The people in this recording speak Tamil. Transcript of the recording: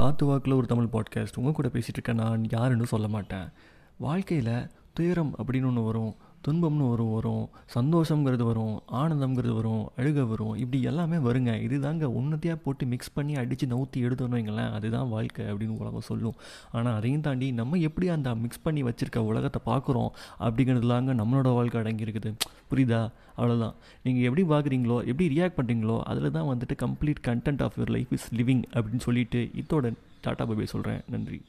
காத்து வாக்கில் ஒரு தமிழ் பாட்காஸ்ட் உங்கள் கூட பேசிகிட்டு இருக்கேன். நான் யாருன்னு சொல்ல மாட்டேன். வாழ்க்கையில் துயரம் அப்படின்னு ஒன்று வரும். துன்பம்னு ஒரு வரும் சந்தோஷங்கிறது வரும் ஆனந்தங்கிறது வரும் அழுக வரும் இப்படி எல்லாமே வருங்க. இது தாங்க ஒன்றத்தையாக போட்டு மிக்ஸ் பண்ணி அடித்து நவுத்தி எடுத்தோன்னு வைங்களேன் அதுதான் வாழ்க்கை அப்படின்னு உலகம் சொல்லும். ஆனால் அதையும் தாண்டி நம்ம எப்படி அந்த மிக்ஸ் பண்ணி வச்சுருக்க உலகத்தை பார்க்குறோம் அப்படிங்கிறதுலாங்க நம்மளோட வாழ்க்கை அடங்கியிருக்குது. புரியுதா? அவ்வளோதான் நீங்கள் எப்படி பார்க்குறீங்களோ எப்படி ரியாக்ட் பண்ணுறீங்களோ அதில் தான் வந்துட்டு complete content of your life is living அப்படின்னு சொல்லிட்டு இதோட டாட்டா பபே சொல்கிறேன் நன்றி.